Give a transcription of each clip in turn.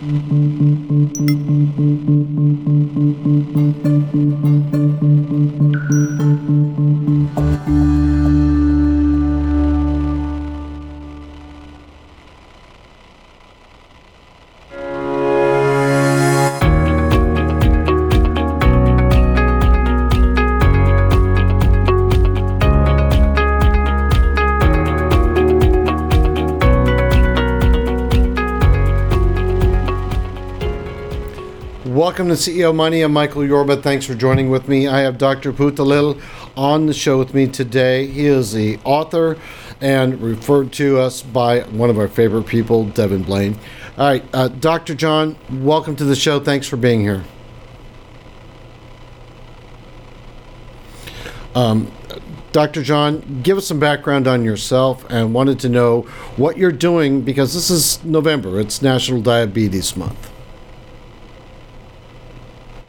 Thank you. Welcome to CEO Money. I'm Michael Yorba. Thanks for joining with me. I have Dr. Poothullil on the show with me today. He is the author and referred to us by one of our favorite people, Devin Blaine. All right, uh, Dr. John, welcome to the show. Thanks for being here. Um, Dr. John, give us some background on yourself and wanted to know what you're doing because this is November. It's National Diabetes Month.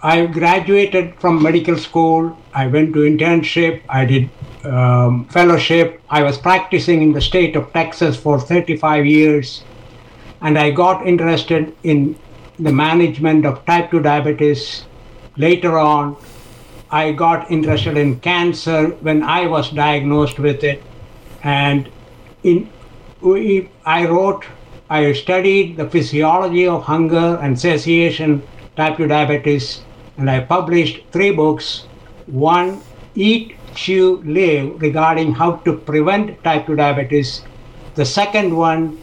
I graduated from medical school. I went to internship. I did um, fellowship. I was practicing in the state of Texas for 35 years. And I got interested in the management of type 2 diabetes. Later on, I got interested in cancer when I was diagnosed with it. And in, we, I wrote, I studied the physiology of hunger and satiation, type 2 diabetes and I published three books. One, Eat, Chew, Live, regarding how to prevent type 2 diabetes. The second one,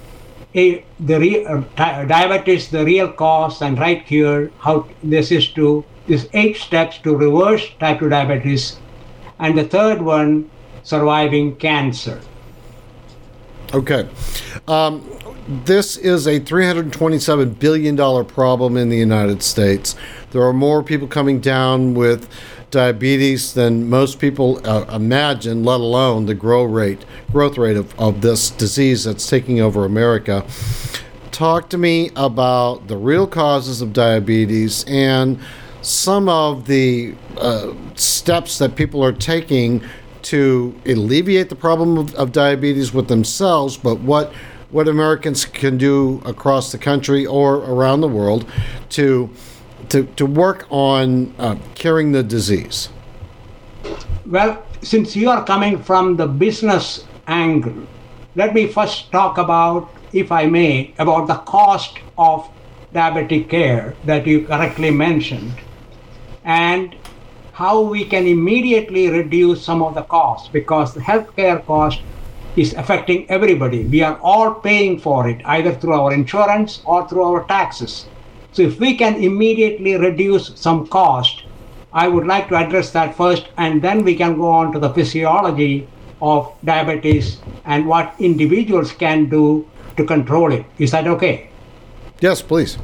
the re, uh, diabetes, the real cause and right cure. How this is to is eight steps to reverse type 2 diabetes, and the third one, surviving cancer. Okay. Um, this is a $327 billion problem in the United States. There are more people coming down with diabetes than most people uh, imagine, let alone the growth rate, growth rate of, of this disease that's taking over America. Talk to me about the real causes of diabetes and some of the uh, steps that people are taking to alleviate the problem of, of diabetes with themselves, but what what Americans can do across the country or around the world to to, to work on uh, curing the disease? Well, since you are coming from the business angle, let me first talk about, if I may, about the cost of diabetic care that you correctly mentioned and how we can immediately reduce some of the costs because the healthcare cost is affecting everybody. We are all paying for it, either through our insurance or through our taxes. So if we can immediately reduce some cost, I would like to address that first, and then we can go on to the physiology of diabetes and what individuals can do to control it. Is that okay? Yes, please.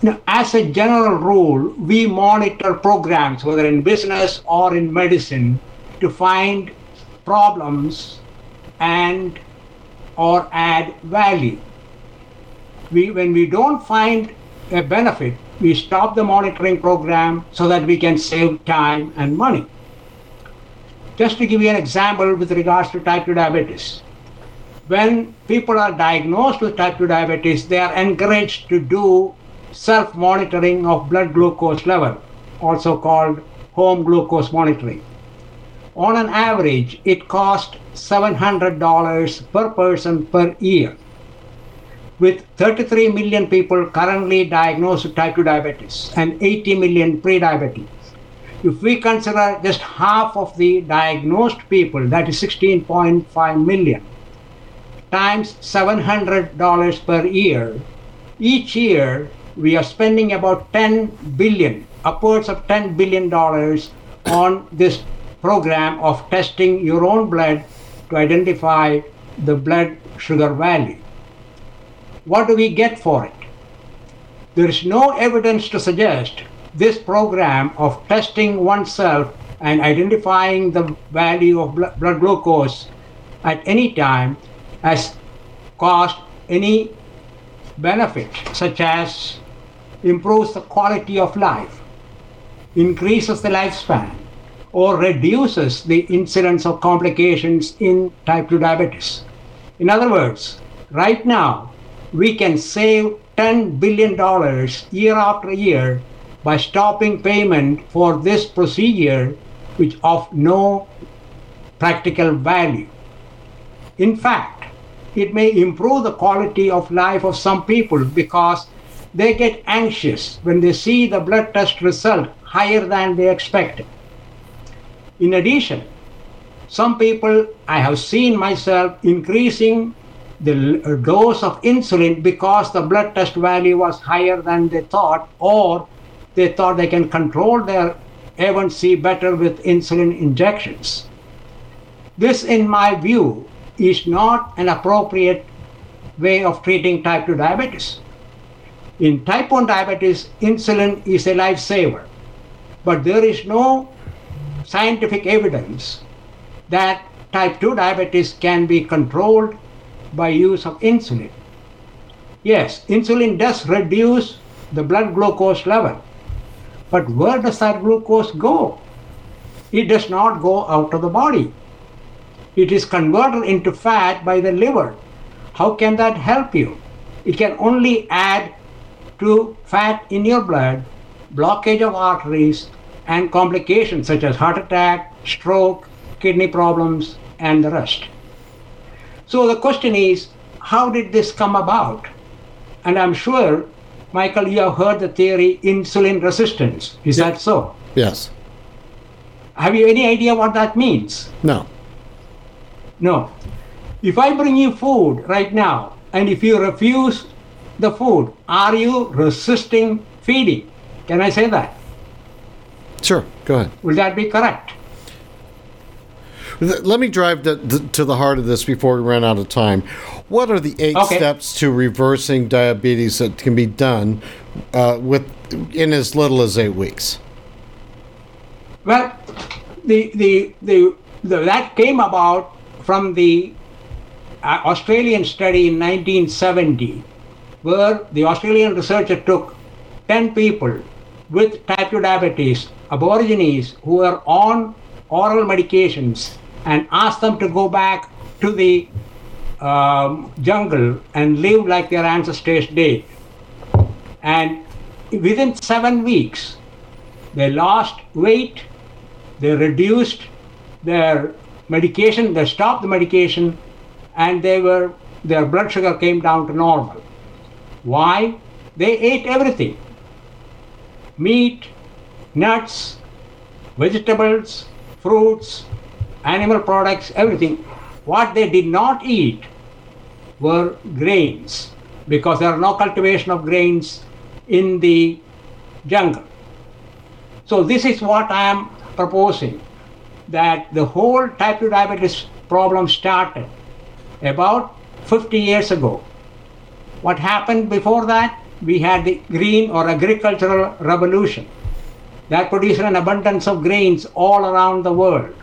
Now, as a general rule, we monitor programs, whether in business or in medicine, to find problems and or add value. We, when we don't find a benefit, we stop the monitoring program so that we can save time and money. Just to give you an example with regards to type 2 diabetes. When people are diagnosed with type 2 diabetes, they are encouraged to do self monitoring of blood glucose level, also called home glucose monitoring on an average, it costs $700 per person per year. With 33 million people currently diagnosed with type 2 diabetes and 80 million pre-diabetes, if we consider just half of the diagnosed people, that is 16.5 million, times $700 per year, each year we are spending about 10 billion, upwards of 10 billion dollars on this program of testing your own blood to identify the blood sugar value. What do we get for it? There is no evidence to suggest this program of testing oneself and identifying the value of blood glucose at any time has caused any benefit, such as improves the quality of life, increases the lifespan, or reduces the incidence of complications in type 2 diabetes. In other words, right now, we can save $10 billion year after year by stopping payment for this procedure, which of no practical value. In fact, it may improve the quality of life of some people because they get anxious when they see the blood test result higher than they expected. In addition, some people I have seen myself increasing the uh, dose of insulin because the blood test value was higher than they thought, or they thought they can control their A1C better with insulin injections. This, in my view, is not an appropriate way of treating type 2 diabetes. In type 1 diabetes, insulin is a lifesaver, but there is no scientific evidence that type 2 diabetes can be controlled by use of insulin. Yes, insulin does reduce the blood glucose level, but where does that glucose go? It does not go out of the body. It is converted into fat by the liver. How can that help you? It can only add to fat in your blood, blockage of arteries, and complications such as heart attack, stroke, kidney problems, and the rest. So the question is, how did this come about? And I'm sure, Michael, you have heard the theory insulin resistance. Is Yeah. that so? Yes. Have you any idea what that means? No. No. If I bring you food right now, and if you refuse the food, are you resisting feeding? Can I say that? Sure. Go ahead. Will that be correct? Let me drive the, the, to the heart of this before we run out of time. What are the eight Okay. steps to reversing diabetes that can be done uh, with in as little as eight weeks? Well, the, the, the, the, that came about from the uh, Australian study in 1970, where the Australian researcher took 10 people with type 2 diabetes, aborigines who were on oral medications, and asked them to go back to the um, jungle and live like their ancestors did. And within seven weeks, they lost weight, they reduced their medication, they stopped the medication, and they were their blood sugar came down to normal. Why? They ate everything. Meat, nuts, vegetables, fruits, animal products, everything. What they did not eat were grains because there are no cultivation of grains in the jungle. So this is what I am proposing that the whole type 2 diabetes problem started about 50 years ago. What happened before that? We had the green or agricultural revolution that produced an abundance of grains all around the world.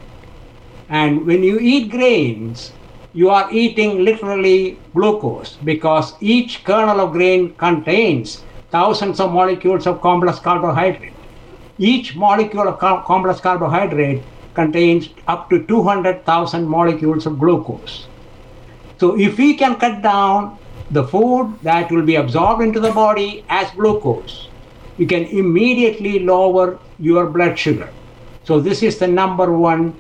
And when you eat grains, you are eating literally glucose because each kernel of grain contains thousands of molecules of complex carbohydrate. Each molecule of co- complex carbohydrate contains up to 200,000 molecules of glucose. So, if we can cut down the food that will be absorbed into the body as glucose, you can immediately lower your blood sugar. So, this is the number one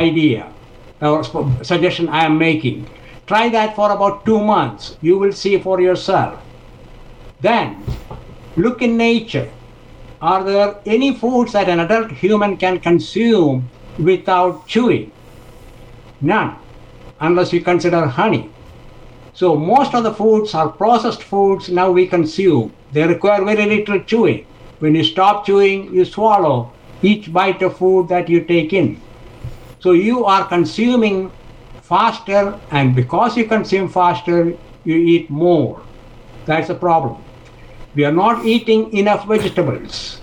idea or suggestion I am making. Try that for about two months. You will see for yourself. Then, look in nature. Are there any foods that an adult human can consume without chewing? None, unless you consider honey. So, most of the foods are processed foods now we consume. They require very little chewing. When you stop chewing, you swallow each bite of food that you take in. So, you are consuming faster, and because you consume faster, you eat more. That's the problem. We are not eating enough vegetables.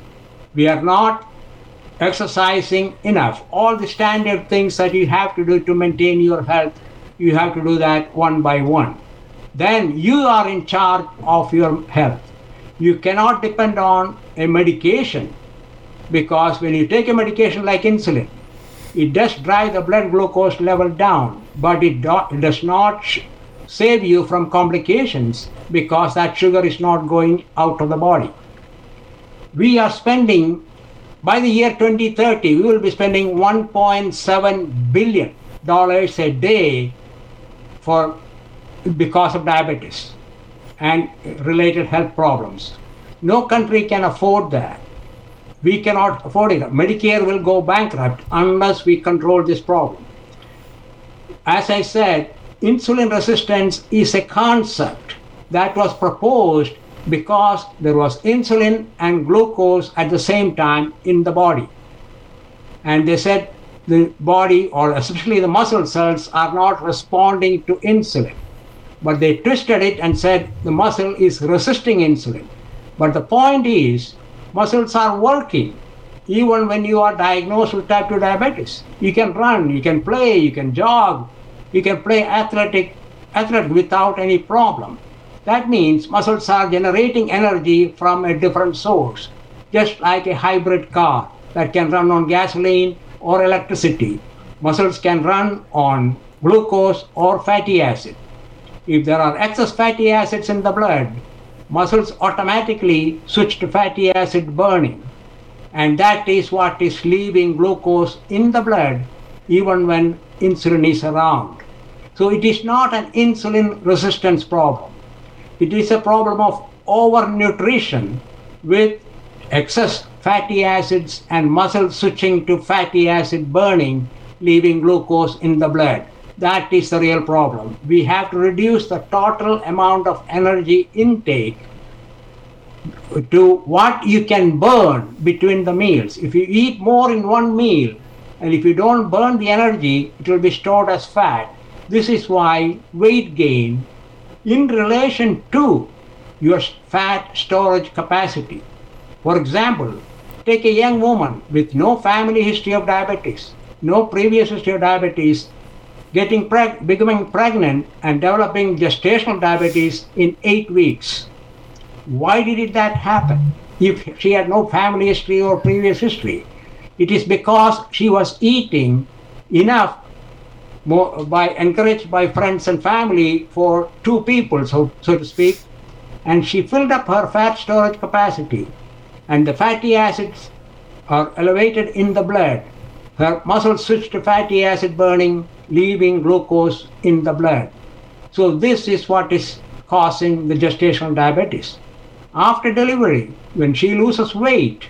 We are not exercising enough. All the standard things that you have to do to maintain your health, you have to do that one by one. Then you are in charge of your health. You cannot depend on a medication because when you take a medication like insulin, it does drive the blood glucose level down, but it, do, it does not sh- save you from complications because that sugar is not going out of the body. We are spending, by the year 2030, we will be spending 1.7 billion dollars a day for because of diabetes and related health problems. No country can afford that. We cannot afford it. Medicare will go bankrupt unless we control this problem. As I said, insulin resistance is a concept that was proposed because there was insulin and glucose at the same time in the body. And they said the body, or especially the muscle cells, are not responding to insulin. But they twisted it and said the muscle is resisting insulin. But the point is, muscles are working even when you are diagnosed with type 2 diabetes. You can run, you can play, you can jog, you can play athletic athletic without any problem. That means muscles are generating energy from a different source, just like a hybrid car that can run on gasoline or electricity. Muscles can run on glucose or fatty acid. If there are excess fatty acids in the blood, muscles automatically switch to fatty acid burning. And that is what is leaving glucose in the blood even when insulin is around. So it is not an insulin resistance problem. It is a problem of overnutrition with excess fatty acids and muscle switching to fatty acid burning, leaving glucose in the blood. That is the real problem. We have to reduce the total amount of energy intake to what you can burn between the meals. If you eat more in one meal, and if you don't burn the energy, it will be stored as fat. This is why weight gain in relation to your fat storage capacity. For example, take a young woman with no family history of diabetes, no previous history of diabetes, getting preg- becoming pregnant and developing gestational diabetes in eight weeks. Why did that happen? If she had no family history or previous history, it is because she was eating enough more by encouraged by friends and family for two people, so so to speak, and she filled up her fat storage capacity, and the fatty acids are elevated in the blood. Her muscles switch to fatty acid burning, leaving glucose in the blood. So this is what is causing the gestational diabetes. After delivery, when she loses weight,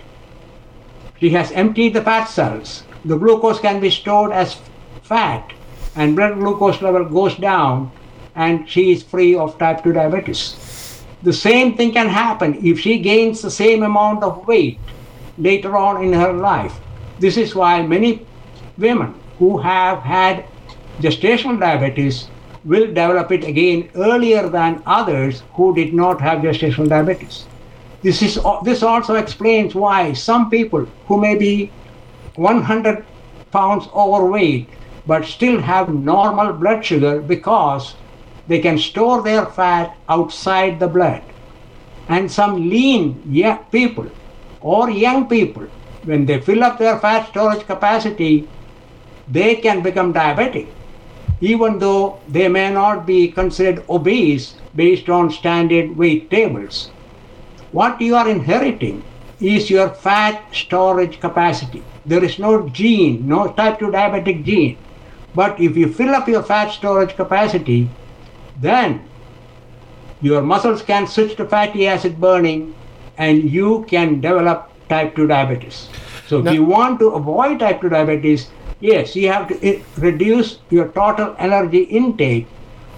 she has emptied the fat cells. The glucose can be stored as fat and blood glucose level goes down and she is free of type 2 diabetes. The same thing can happen if she gains the same amount of weight later on in her life. This is why many women who have had gestational diabetes will develop it again earlier than others who did not have gestational diabetes. This, is, this also explains why some people who may be 100 pounds overweight but still have normal blood sugar because they can store their fat outside the blood. And some lean people or young people, when they fill up their fat storage capacity, they can become diabetic, even though they may not be considered obese based on standard weight tables. What you are inheriting is your fat storage capacity. There is no gene, no type 2 diabetic gene. But if you fill up your fat storage capacity, then your muscles can switch to fatty acid burning and you can develop type 2 diabetes. So if you want to avoid type 2 diabetes, yes, you have to reduce your total energy intake.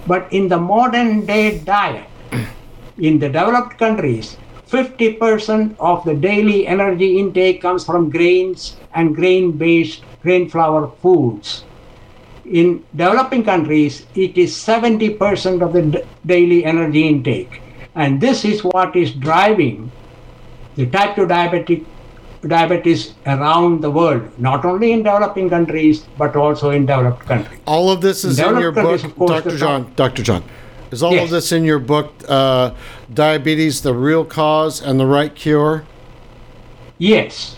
But in the modern day diet, in the developed countries, 50% of the daily energy intake comes from grains and grain based grain flour foods. In developing countries, it is 70% of the d- daily energy intake. And this is what is driving the type 2 diabetic, diabetes around the world, not only in developing countries, but also in developed countries. All of this is in Developed your book, countries, of course, Dr. John. Dr. John, is all Yes. of this in your book, uh, Diabetes: The Real Cause and the Right Cure? Yes,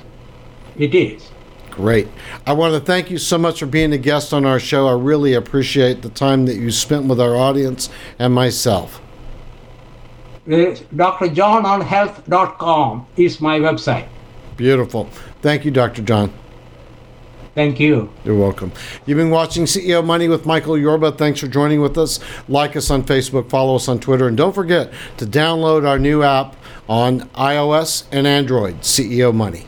it is. Great. I want to thank you so much for being a guest on our show. I really appreciate the time that you spent with our audience and myself. Drjohnonhealth.com is my website. Beautiful. Thank you, Dr. John. Thank you. You're welcome. You've been watching CEO Money with Michael Yorba. Thanks for joining with us. Like us on Facebook, follow us on Twitter, and don't forget to download our new app on iOS and Android, CEO Money.